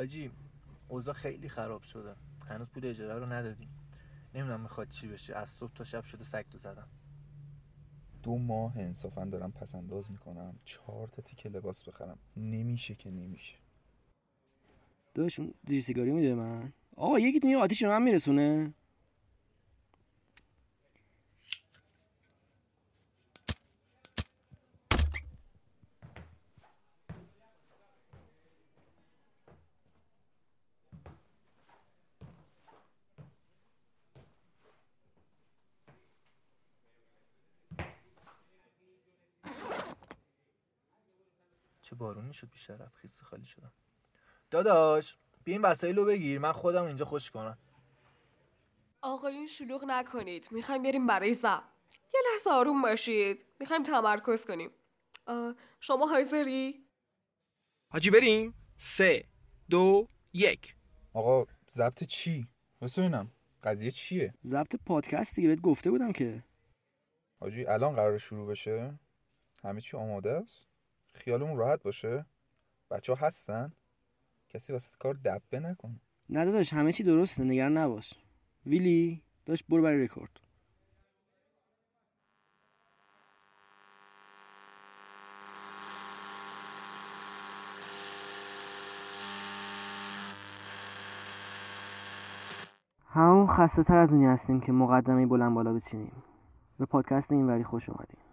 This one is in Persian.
حاجی اوضاع خیلی خراب شده. هنوز پول اجاره رو ندادیم. نمی‌دونم می‌خواد چی بشه. از صبح تا شب شده سگ تو زدم. دو ماه انصافا دارم پس انداز می‌کنم. چهار تا تیکه لباس بخرم. نمیشه که نمیشه. اون زیر سیگاری میده من؟ آقا یکی تو یه آتیش به من میرسونه؟ چه بارونی شد بیشرف خیس خالی شدم. داداش بیا این وسایل رو بگیر من خودم اینجا خوش کنم. آقایون شلوغ نکنید. می‌خوایم بریم برای زب. یه لحظه آروم باشید. می‌خوایم تمرکز کنیم. شما حاضری؟ حاجی بریم. سه دو یک. آقا ضبط چی؟ واسه ببینم قضیه چیه؟ ضبط پادکست دیگه بهت گفته بودم که. حاجی الان قرار شروع بشه؟ همه چی آماده است؟ خیالمون راحت باشه؟ بچه ها هستن؟ کسی واسه کار دبه نکنه نه داداش همه چی درسته نگران نباش. ویلی داشت برو برای رکورد همون خسته تر از اونی هستیم که مقدمه بلند بالا بچینیم. به پادکست این وری خوش اومدیم